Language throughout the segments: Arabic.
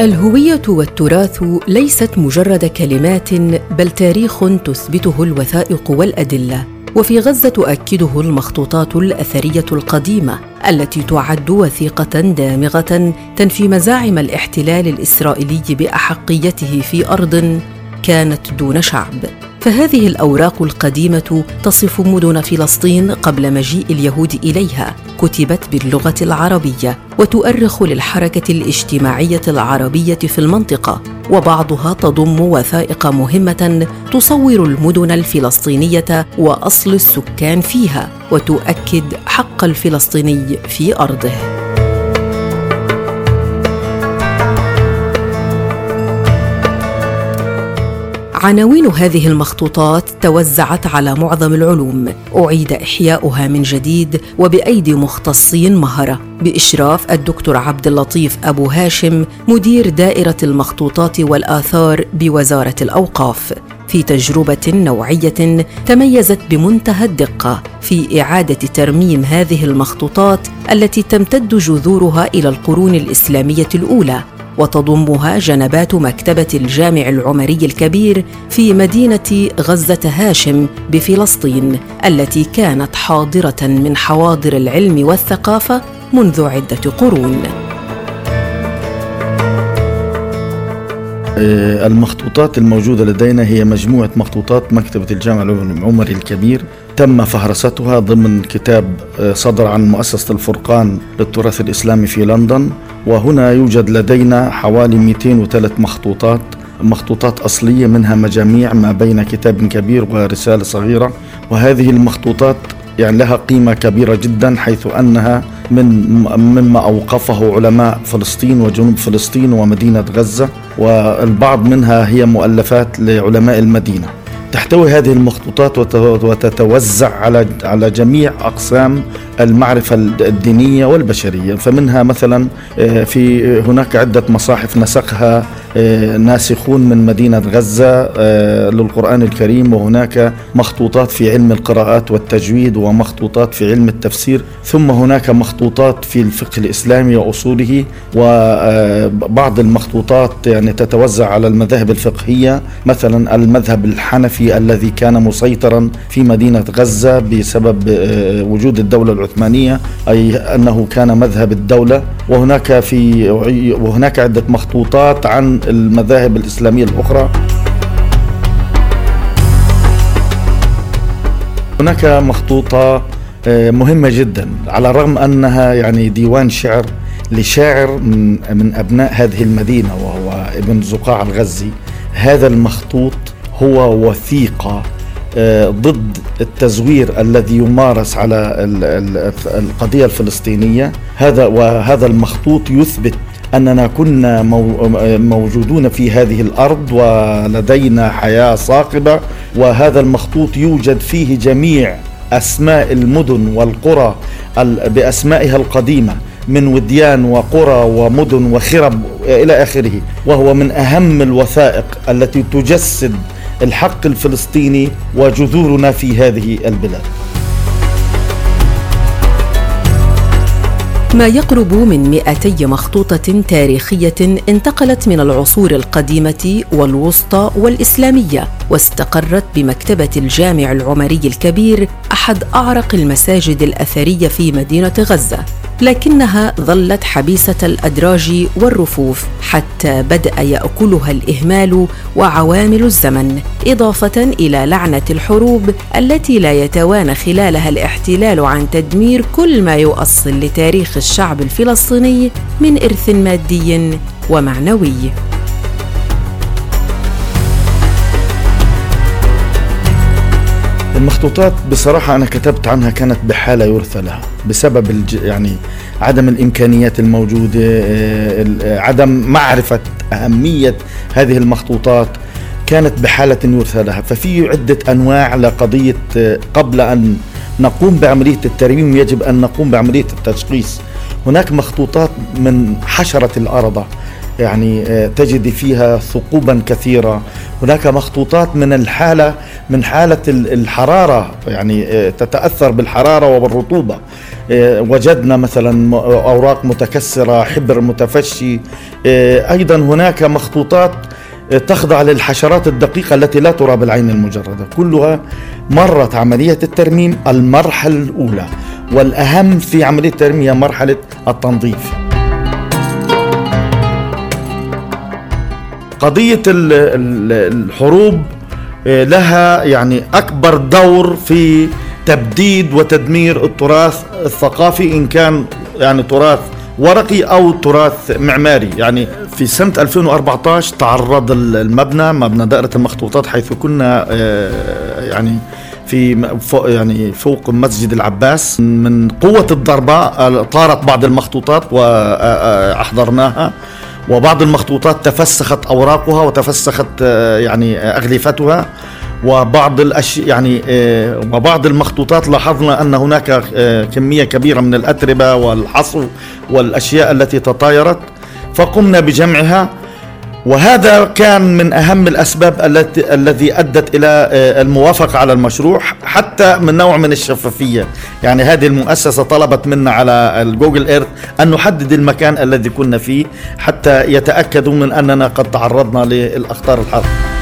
الهوية والتراث ليست مجرد كلمات بل تاريخ تثبته الوثائق والأدلة. وفي غزة تؤكده المخطوطات الأثرية القديمة التي تعد وثيقة دامغة تنفي مزاعم الاحتلال الإسرائيلي بأحقيته في أرض كانت دون شعب. فهذه الأوراق القديمة تصف مدن فلسطين قبل مجيء اليهود إليها. كتبت باللغة العربية وتؤرخ للحركة الاجتماعية العربية في المنطقة وبعضها تضم وثائق مهمة تصور المدن الفلسطينية وأصل السكان فيها وتؤكد حق الفلسطيني في أرضه. عناوين هذه المخطوطات توزعت على معظم العلوم. أعيد إحياؤها من جديد وبأيدي مختصين مهرة. بإشراف الدكتور عبد اللطيف أبو هاشم مدير دائرة المخطوطات والآثار بوزارة الأوقاف. في تجربة نوعية تميزت بمنتهى الدقة في إعادة ترميم هذه المخطوطات التي تمتد جذورها إلى القرون الإسلامية الأولى. وتضمها جنبات مكتبة الجامع العمري الكبير في مدينة غزة هاشم بفلسطين التي كانت حاضرة من حواضر العلم والثقافة منذ عدة قرون. آه، المخطوطات الموجودة لدينا هي مجموعة مخطوطات مكتبة الجامع العمري الكبير تم فهرستها ضمن كتاب آه، صدر عن مؤسسة الفرقان للتراث الإسلامي في لندن. وهنا يوجد لدينا حوالي 203 مخطوطات مخطوطات أصلية منها مجاميع ما بين كتاب كبير ورسالة صغيرة. وهذه المخطوطات يعني لها قيمة كبيرة جدا حيث أنها من مما أوقفه علماء فلسطين وجنوب فلسطين ومدينة غزة. والبعض منها هي مؤلفات لعلماء المدينة. تحتوي هذه المخطوطات وتتوزع على على جميع أقسام المعرفة الدينية والبشرية. فمنها مثلا آه، في هناك عدة مصاحف نسخها آه، ناسخون من مدينة غزة آه، للقرآن الكريم وهناك مخطوطات في علم القراءات والتجويد ومخطوطات في علم التفسير ثم هناك مخطوطات في الفقه الإسلامي وأصوله وبعض المخطوطات يعني تتوزع على المذاهب الفقهية مثلا المذهب الحنفي الذي كان مسيطرا في مدينة غزة بسبب وجود الدولة العثمانية أي أنه كان مذهب الدولة وهناك في وهناك عدة مخطوطات عن المذاهب الإسلامية الأخرى. هناك مخطوطة آه، مهمة جدا على الرغم أنها يعني ديوان شعر لشاعر من, أبناء هذه المدينة وهو ابن زقاع الغزي. هذا المخطوط هو وثيقة آه، ضد التزوير الذي يمارس على القضية الفلسطينية. هذا وهذا المخطوط يثبت أننا كنا موجودون في هذه الأرض ولدينا حياة صاخبة وهذا المخطوط يوجد فيه جميع أسماء المدن والقرى بأسمائها القديمة من وديان وقرى ومدن وخرب إلى آخره وهو من أهم الوثائق التي تجسد الحق الفلسطيني وجذورنا في هذه البلاد. ما يقرب من 200 مخطوطة تاريخية انتقلت من العصور القديمة والوسطى والإسلامية واستقرت بمكتبة الجامع العمري الكبير أحد أعرق المساجد الأثرية في مدينة غزة. لكنها ظلت حبيسة الأدراج والرفوف حتى بدأ يأكلها الإهمال وعوامل الزمن إضافة إلى لعنة الحروب التي لا يتوانى خلالها الاحتلال عن تدمير كل ما يؤصل لتاريخ الشعب الفلسطيني من إرث مادي ومعنوي. المخطوطات بصراحة أنا كتبت عنها كانت بحالة يرثى لها بسبب الج... يعني عدم الإمكانيات الموجودة آه، عدم معرفة أهمية هذه المخطوطات كانت بحالة يرثى لها. ففي عدة أنواع لقضية آه، قبل أن نقوم بعملية الترميم يجب أن نقوم بعملية التشخيص. هناك مخطوطات من حشرة الأرض يعني آه، تجد فيها ثقوبا كثيرة. هناك مخطوطات من الحالة من حالة الحرارة يعني آه، تتأثر بالحرارة وبالرطوبة آه، وجدنا مثلا أوراق متكسرة حبر متفشي. أيضا هناك مخطوطات تخضع للحشرات الدقيقة التي لا ترى بالعين المجردة. كلها مرت عملية الترميم المرحلة الأولى والأهم في عملية الترميم هي مرحلة التنظيف. قضية الحروب آه، لها يعني أكبر دور في تبديد وتدمير التراث الثقافي إن كان يعني تراث ورقي أو تراث معماري. يعني في سنة 2014 تعرض المبنى مبنى دائرة المخطوطات حيث كنا آه، يعني في فوق يعني فوق مسجد العباس. من قوة الضربة آه، طارت بعض المخطوطات وأحضرناها وبعض المخطوطات تفسخت أوراقها وتفسخت آه، يعني أغلفتها وبعض الأشياء يعني آه، وبعض المخطوطات لاحظنا أن هناك آه، كمية كبيرة من الأتربة والحصو والأشياء التي تطايرت فقمنا بجمعها وهذا كان من أهم الأسباب التي الذي أدت إلى آه، الموافقة على المشروع حتى من نوع من الشفافية، يعني هذه المؤسسة طلبت منا على الجوجل إيرث أن نحدد المكان الذي كنا فيه حتى يتأكدوا من أننا قد تعرضنا للأخطار الحرب.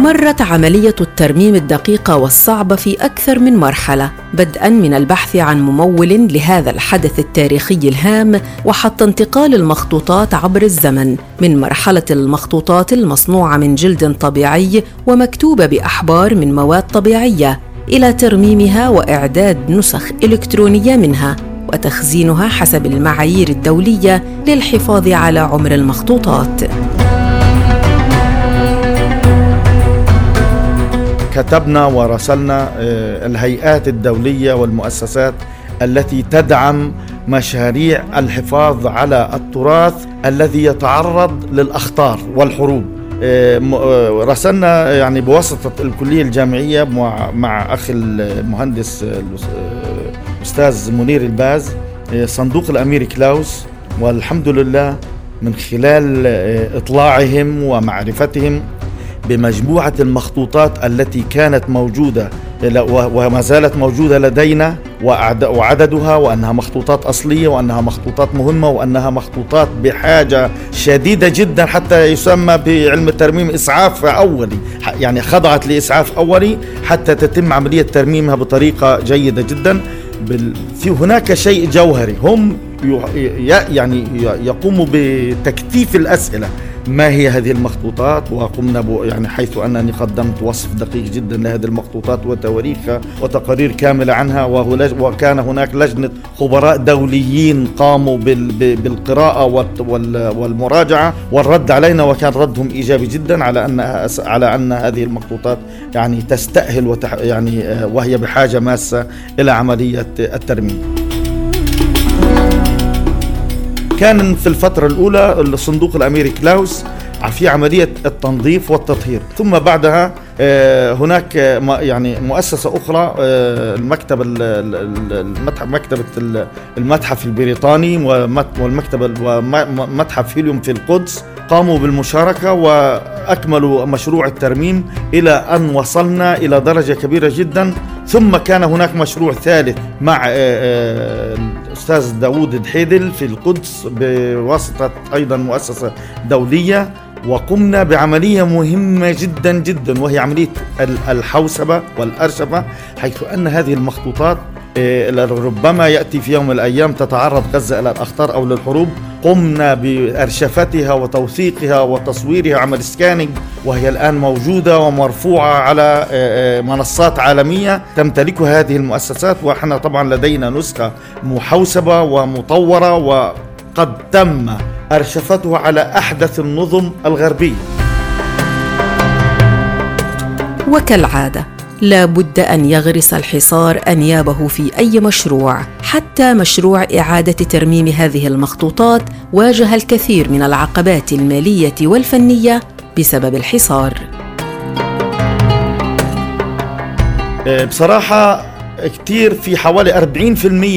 مرت عملية الترميم الدقيقة والصعبة في أكثر من مرحلة، بدءًا من البحث عن ممول لهذا الحدث التاريخي الهام، وحتى انتقال المخطوطات عبر الزمن من مرحلة المخطوطات المصنوعة من جلد طبيعي ومكتوبة بأحبار من مواد طبيعية، إلى ترميمها وإعداد نسخ إلكترونية منها، وتخزينها حسب المعايير الدولية للحفاظ على عمر المخطوطات. كتبنا وراسلنا آه، الهيئات الدولية والمؤسسات التي تدعم مشاريع الحفاظ على التراث الذي يتعرض للأخطار والحروب. آه، آه، راسلنا يعني بواسطة الكلية الجامعية مع أخي المهندس الأستاذ منير الباز صندوق الأمير كلاوس والحمد لله من خلال إطلاعهم ومعرفتهم بمجموعة المخطوطات التي كانت موجودة وما زالت موجودة لدينا وعددها وأنها مخطوطات أصلية وأنها مخطوطات مهمة وأنها مخطوطات بحاجة شديدة جدا حتى يسمى بعلم الترميم إسعاف أولي. يعني خضعت لإسعاف أولي حتى تتم عملية ترميمها بطريقة جيدة جدا. في هناك شيء جوهري هم يعني يقوموا بتكثيف الأسئلة. ما هي هذه المخطوطات وقمنا يعني حيث أنني قدمت وصف دقيق جدا لهذه المخطوطات وتواريخها وتقارير كاملة عنها وكان هناك لجنة خبراء دوليين قاموا بالقراءة والمراجعة والرد علينا وكان ردهم إيجابي جدا على ان على أن هذه المخطوطات يعني تستأهل وتح يعني آه، وهي بحاجة ماسة إلى عملية الترميم. كان في الفترة الأولى الصندوق الأميري كلاوس في عملية التنظيف والتطهير. ثم بعدها آه، هناك يعني مؤسسة أخرى آه، المكتب مكتبة المتحف البريطاني والمكتبة ومتحف هيليوم في القدس. قاموا بالمشاركة وأكملوا مشروع الترميم إلى أن وصلنا إلى درجة كبيرة جدا. ثم كان هناك مشروع ثالث مع آه، الأستاذ داوود دحيدل في القدس بواسطة أيضا مؤسسة دولية وقمنا بعملية مهمة جدا جدا وهي عملية الحوسبة والأرشفة حيث أن هذه المخطوطات ربما يأتي في يوم من الأيام تتعرض غزة إلى الأخطار أو للحروب. قمنا بأرشفتها وتوثيقها وتصويرها عمل سكاننج وهي الآن موجودة ومرفوعة على آه، آه، منصات عالمية تمتلكها هذه المؤسسات. وإحنا طبعا لدينا نسخة محوسبة ومطورة وقد تم أرشفته على أحدث النظم الغربية. وكالعادة لا بد أن يغرس الحصار أنيابه في أي مشروع حتى مشروع إعادة ترميم هذه المخطوطات واجه الكثير من العقبات المالية والفنية بسبب الحصار. بصراحة كثير في حوالي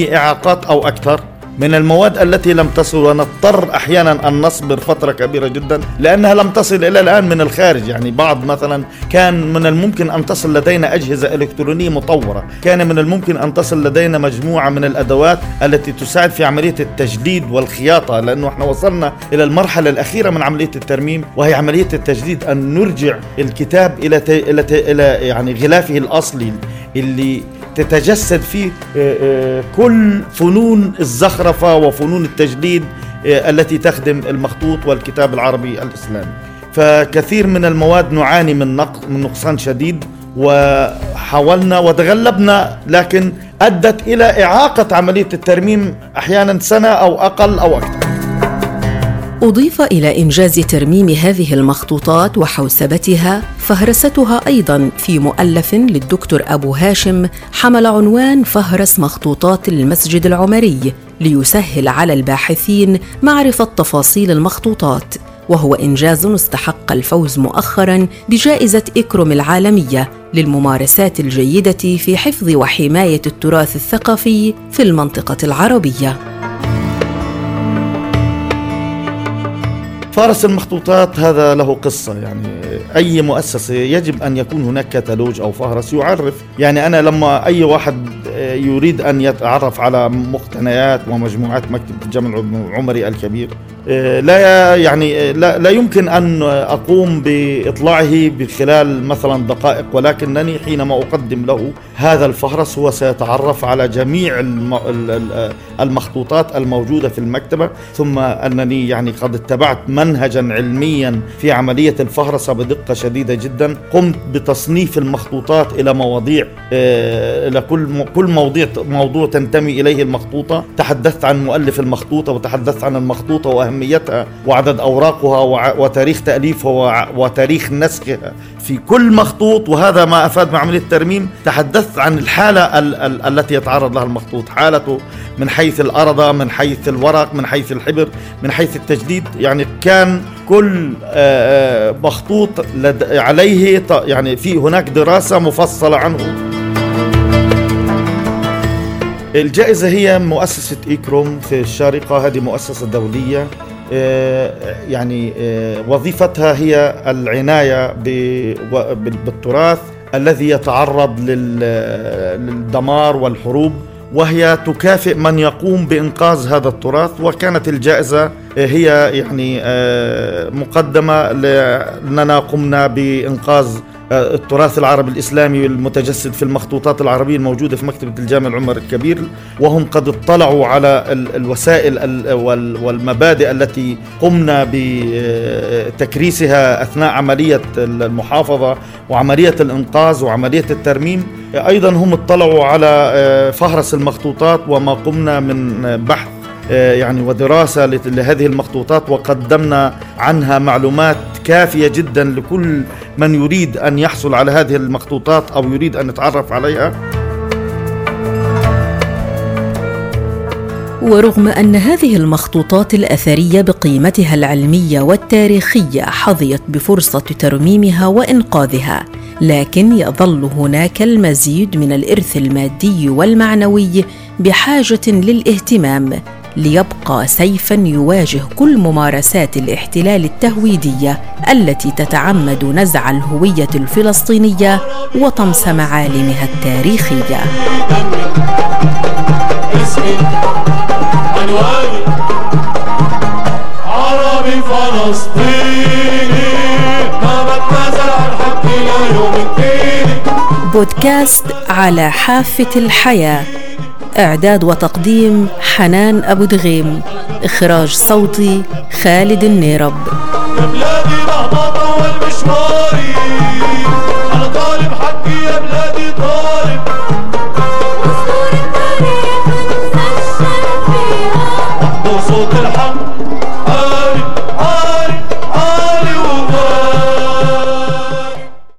40% إعاقات أو أكثر. من المواد التي لم تصل ونضطر أحيانا أن نصبر فترة كبيرة جدا لأنها لم تصل إلى الآن من الخارج. يعني بعض مثلا كان من الممكن أن تصل لدينا أجهزة إلكترونية مطورة كان من الممكن أن تصل لدينا مجموعة من الأدوات التي تساعد في عملية التجديد والخياطة لأنه إحنا وصلنا إلى المرحلة الأخيرة من عملية الترميم وهي عملية التجديد. أن نرجع الكتاب إلى إلى يعني غلافه الأصلي اللي تتجسد فيه آه، آه، كل فنون الزخرفة وفنون التجديد آه، التي تخدم المخطوط والكتاب العربي الإسلامي. فكثير من المواد نعاني من نقصان شديد وحاولنا وتغلبنا لكن أدت إلى إعاقة عملية الترميم أحيانا سنة أو أقل أو أكثر. أضيف إلى إنجاز ترميم هذه المخطوطات وحوسبتها فهرستها أيضا في مؤلف للدكتور أبو هاشم حمل عنوان فهرس مخطوطات المسجد العمري ليسهل على الباحثين معرفة تفاصيل المخطوطات وهو إنجاز استحق الفوز مؤخرا بجائزة إكرم العالمية للممارسات الجيدة في حفظ وحماية التراث الثقافي في المنطقة العربية. فارس المخطوطات هذا له قصة يعني أي مؤسسة يجب أن يكون هناك كتالوج أو فهرس يعرف. يعني أنا لما أي واحد يريد أن يتعرف على مقتنيات ومجموعات مكتبة الجامع العمري الكبير آه، لا يعني آه، لا, لا يمكن أن أقوم بإطلاعه بخلال مثلا دقائق ولكنني حينما أقدم له هذا الفهرس هو سيتعرف على جميع المخطوطات الموجودة في المكتبة ثم أنني يعني قد اتبعت منهجا علميا في عملية الفهرسه بدقة شديدة جدا. قمت بتصنيف المخطوطات إلى مواضيع آه، إلى كل كل موضوع موضوع تنتمي إليه المخطوطة. تحدثت عن مؤلف المخطوطة وتحدثت عن المخطوطة وأهم أهميتها وعدد أوراقها وتاريخ تأليفها وتاريخ نسخها. في كل مخطوط وهذا ما أفاد مع عملية الترميم تحدثت عن الحالة ال- ال- التي يتعرض لها المخطوط. حالته من حيث الأرضة من حيث الورق من حيث الحبر من حيث التجديد يعني كان كل مخطوط عليه يعني في هناك دراسة مفصلة عنه. الجائزة هي مؤسسة إيكروم في الشارقة هذه مؤسسة دولية. آه، يعني آه، وظيفتها هي العناية بالتراث الذي يتعرض للدمار والحروب وهي تكافئ من يقوم بإنقاذ هذا التراث. وكانت الجائزة هي يعني آه، مقدمة لأننا قمنا بإنقاذ آه، التراث العربي الإسلامي المتجسد في المخطوطات العربية الموجودة في مكتبة الجامع العمر الكبير وهم قد اطلعوا على الوسائل والمبادئ أيضا قمنا بتكريسها أثناء عملية المحافظة وعملية الإنقاذ وعملية الترميم. أيضا هم اطلعوا على آه، فهرس المخطوطات وما قمنا من بحث آه، يعني ودراسة لهذه المخطوطات وقدمنا عنها معلومات كافية جدا لكل من يريد أن يحصل على هذه المخطوطات أو يريد أن يتعرف عليها. ورغم أن هذه المخطوطات الأثرية بقيمتها العلمية والتاريخية حظيت بفرصة ترميمها وإنقاذها لكن يظل هناك المزيد من الإرث المادي والمعنوي بحاجة للاهتمام ليبقى سيفا يواجه كل ممارسات الاحتلال التهويدية التي تتعمد نزع الهوية الفلسطينية وطمس معالمها التاريخية. عربي فلسطيني الدين بودكاست على حافة الحياة إعداد وتقديم حنان أبو دغيم. إخراج صوتي خالد النيرب. يا بلادي مهما طول مشواري أنا طالب حقي يا بلادي طالب.